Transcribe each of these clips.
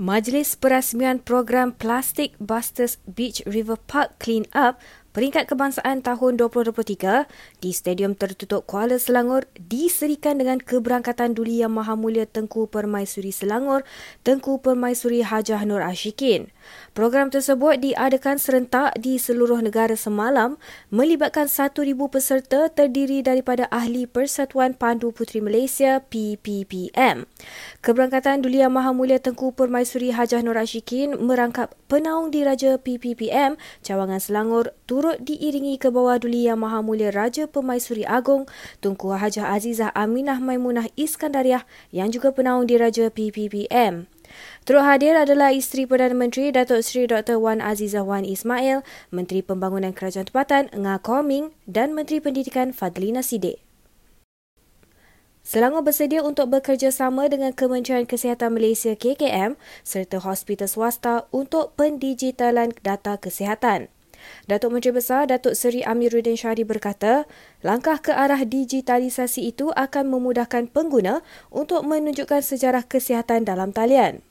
Majlis Perasmian Program Plastic Busters Beach River Park Clean Up Peringkat Kebangsaan tahun 2023 di Stadium Tertutup Kuala Selangor diserikan dengan keberangkatan Duli Yang Maha Mulia Tengku Permaisuri Selangor, Tengku Permaisuri Hajah Nur Ashikin. Program tersebut diadakan serentak di seluruh negara semalam melibatkan 1,000 peserta terdiri daripada ahli Persatuan Pandu Puteri Malaysia PPPM. Keberangkatan Duli Yang Maha Mulia Tengku Permaisuri Hajah Nur Ashikin merangkap penaung diraja PPPM Cawangan Selangor turut diiringi ke bawah duli Yang Maha Mulia Raja Pemaisuri Agong Tunku Hajah Azizah Aminah Maimunah Iskandariah yang juga penaung diraja PPPM. Turut hadir adalah isteri Perdana Menteri Datuk Seri Dr. Wan Azizah Wan Ismail, Menteri Pembangunan Kerajaan Tempatan Nga Koming dan Menteri Pendidikan Fadlina Siddiq. Selangor bersedia untuk bekerjasama dengan Kementerian Kesihatan Malaysia KKM serta hospital swasta untuk pendigitalan data kesihatan. Datuk Menteri Besar Datuk Seri Amiruddin Syari berkata, langkah ke arah digitalisasi itu akan memudahkan pengguna untuk menunjukkan sejarah kesihatan dalam talian.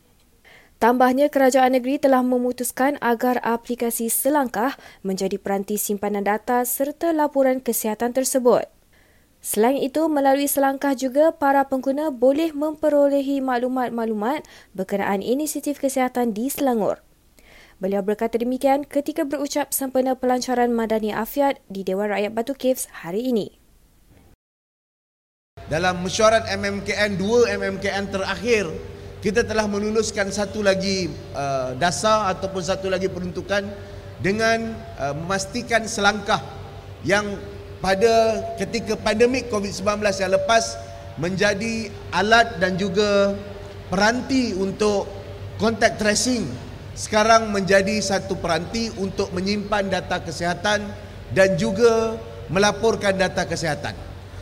Tambahnya, kerajaan negeri telah memutuskan agar aplikasi Selangkah menjadi peranti simpanan data serta laporan kesihatan tersebut. Selain itu, melalui Selangkah juga para pengguna boleh memperolehi maklumat-maklumat berkenaan inisiatif kesihatan di Selangor. Beliau berkata demikian ketika berucap sempena pelancaran Madani Afiat di Dewan Rakyat Batu Caves hari ini. Dalam mesyuarat MMKN 2 MMKN terakhir, kita telah meluluskan satu lagi uh, dasar ataupun satu lagi peruntukan dengan uh, memastikan selangkah yang pada ketika pandemik COVID-19 yang lepas menjadi alat dan juga peranti untuk contact tracing sekarang menjadi satu peranti untuk menyimpan data kesihatan dan juga melaporkan data kesihatan.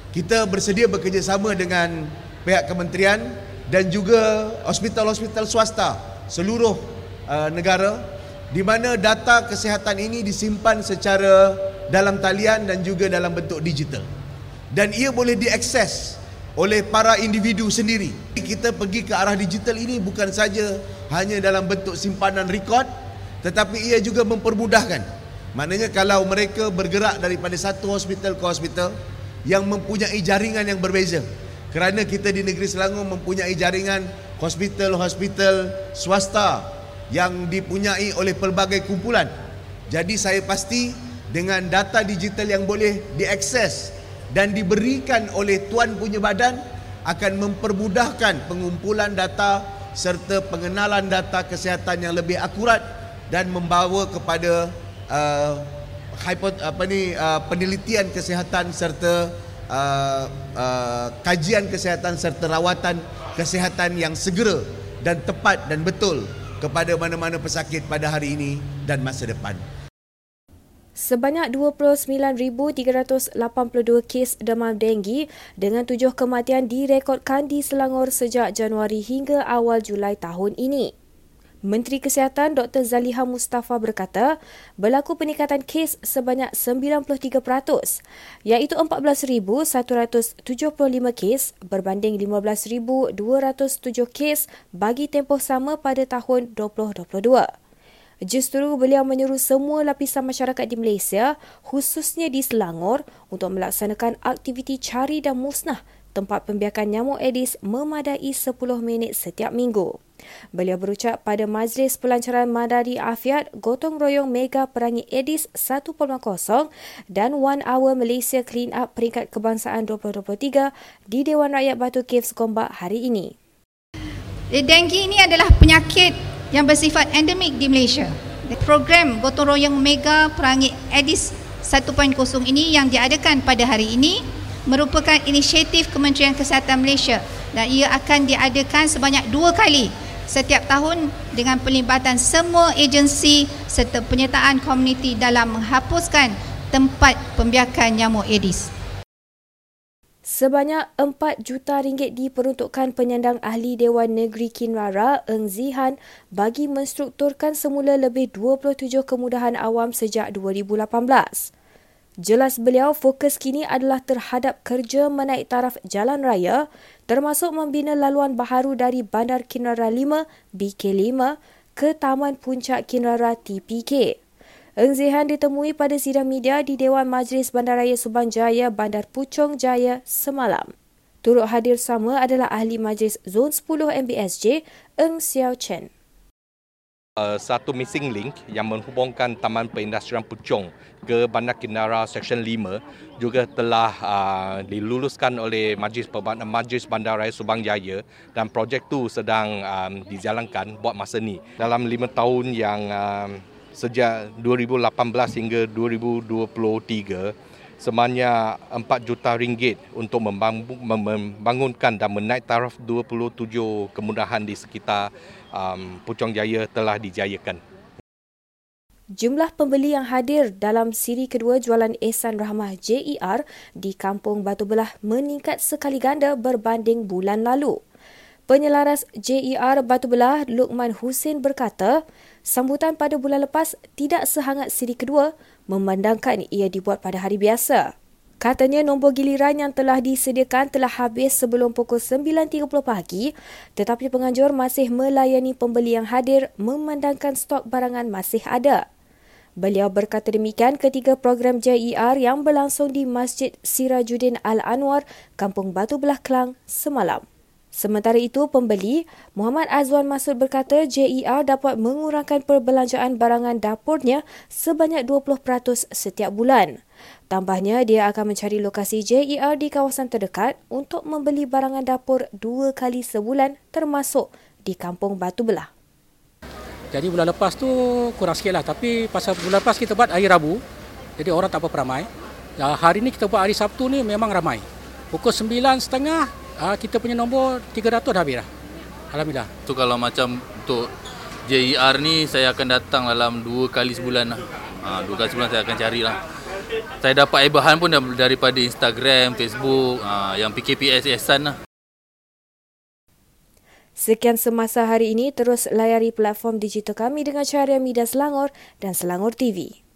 Kita bersedia bekerjasama dengan pihak kementerian dan juga hospital-hospital swasta seluruh uh, negara di mana data kesihatan ini disimpan secara dalam talian dan juga dalam bentuk digital. Dan ia boleh diakses oleh para individu sendiri. Kita pergi ke arah digital ini bukan saja hanya dalam bentuk simpanan rekod tetapi ia juga mempermudahkan. Maknanya kalau mereka bergerak daripada satu hospital ke hospital yang mempunyai jaringan yang berbeza. Kerana kita di negeri Selangor mempunyai jaringan hospital-hospital swasta yang dipunyai oleh pelbagai kumpulan. Jadi saya pasti dengan data digital yang boleh diakses dan diberikan oleh tuan punya badan akan mempermudahkan pengumpulan data serta pengenalan data kesihatan yang lebih akurat dan membawa kepada uh, hypo, apa ni uh, penelitian kesihatan serta uh, uh, kajian kesihatan serta rawatan kesihatan yang segera dan tepat dan betul kepada mana-mana pesakit pada hari ini dan masa depan. Sebanyak 29,382 kes demam denggi dengan tujuh kematian direkodkan di Selangor sejak Januari hingga awal Julai tahun ini. Menteri Kesihatan Dr. Zaliha Mustafa berkata, berlaku peningkatan kes sebanyak 93%, iaitu 14,175 kes berbanding 15,207 kes bagi tempoh sama pada tahun 2022. Justru beliau menyeru semua lapisan masyarakat di Malaysia, khususnya di Selangor, untuk melaksanakan aktiviti cari dan musnah tempat pembiakan nyamuk Aedes memadai 10 minit setiap minggu. Beliau berucap pada Majlis Pelancaran Madari Afiat Gotong Royong Mega Perangi Aedes 1.0 dan One Hour Malaysia Clean Up Peringkat Kebangsaan 2023 di Dewan Rakyat Batu Caves Gombak hari ini. Denggi ini adalah penyakit yang bersifat endemik di Malaysia. Program gotong royong mega perangi Aedes 1.0 ini yang diadakan pada hari ini merupakan inisiatif Kementerian Kesihatan Malaysia dan ia akan diadakan sebanyak dua kali setiap tahun dengan pelibatan semua agensi serta penyertaan komuniti dalam menghapuskan tempat pembiakan nyamuk Aedes. Sebanyak 4 juta ringgit diperuntukkan penyandang ahli Dewan Negeri Kinrara, Eng Zihan, bagi menstrukturkan semula lebih 27 kemudahan awam sejak 2018. Jelas beliau fokus kini adalah terhadap kerja menaik taraf jalan raya termasuk membina laluan baharu dari Bandar Kinara 5 BK5 ke Taman Puncak Kinara TPK. Eng Zihan ditemui pada sidang media di Dewan Majlis Bandaraya Subang Jaya Bandar Puchong Jaya semalam. Turut hadir sama adalah Ahli Majlis Zon 10 MBSJ Eng Xiao Chen. Uh, satu missing link yang menghubungkan Taman Perindustrian Puchong ke Bandar Kinara Seksyen 5 juga telah uh, diluluskan oleh Majlis Majlis Bandaraya Subang Jaya dan projek itu sedang um, dijalankan buat masa ini. Dalam lima tahun yang um, sejak 2018 hingga 2023 sebanyak 4 juta ringgit untuk membangunkan dan menaik taraf 27 kemudahan di sekitar um, Puchong Jaya telah dijayakan. Jumlah pembeli yang hadir dalam siri kedua jualan Ehsan Rahmah JER di Kampung Batu Belah meningkat sekali ganda berbanding bulan lalu. Penyelaras JER Batu Belah Lukman Hussein berkata, sambutan pada bulan lepas tidak sehangat siri kedua memandangkan ia dibuat pada hari biasa. Katanya nombor giliran yang telah disediakan telah habis sebelum pukul 9.30 pagi tetapi penganjur masih melayani pembeli yang hadir memandangkan stok barangan masih ada. Beliau berkata demikian ketika program JER yang berlangsung di Masjid Sirajuddin Al-Anwar, Kampung Batu Belah Kelang semalam. Sementara itu, pembeli Muhammad Azwan Masud berkata JER dapat mengurangkan perbelanjaan barangan dapurnya sebanyak 20% setiap bulan. Tambahnya, dia akan mencari lokasi JER di kawasan terdekat untuk membeli barangan dapur dua kali sebulan termasuk di Kampung Batu Belah. Jadi bulan lepas tu kurang sikit lah. Tapi pasal bulan lepas kita buat hari Rabu, jadi orang tak apa ramai. Ya, hari ni kita buat hari Sabtu ni memang ramai. Pukul 9.30 ah, kita punya nombor 300 dah habis lah. Alhamdulillah. Tu kalau macam untuk JER ni saya akan datang dalam dua kali sebulan lah. Ha, dua kali sebulan saya akan carilah saya dapat ibahan pun daripada Instagram, Facebook, uh, yang PKPS Ehsan lah. Sekian semasa hari ini, terus layari platform digital kami dengan cara Media Selangor dan Selangor TV.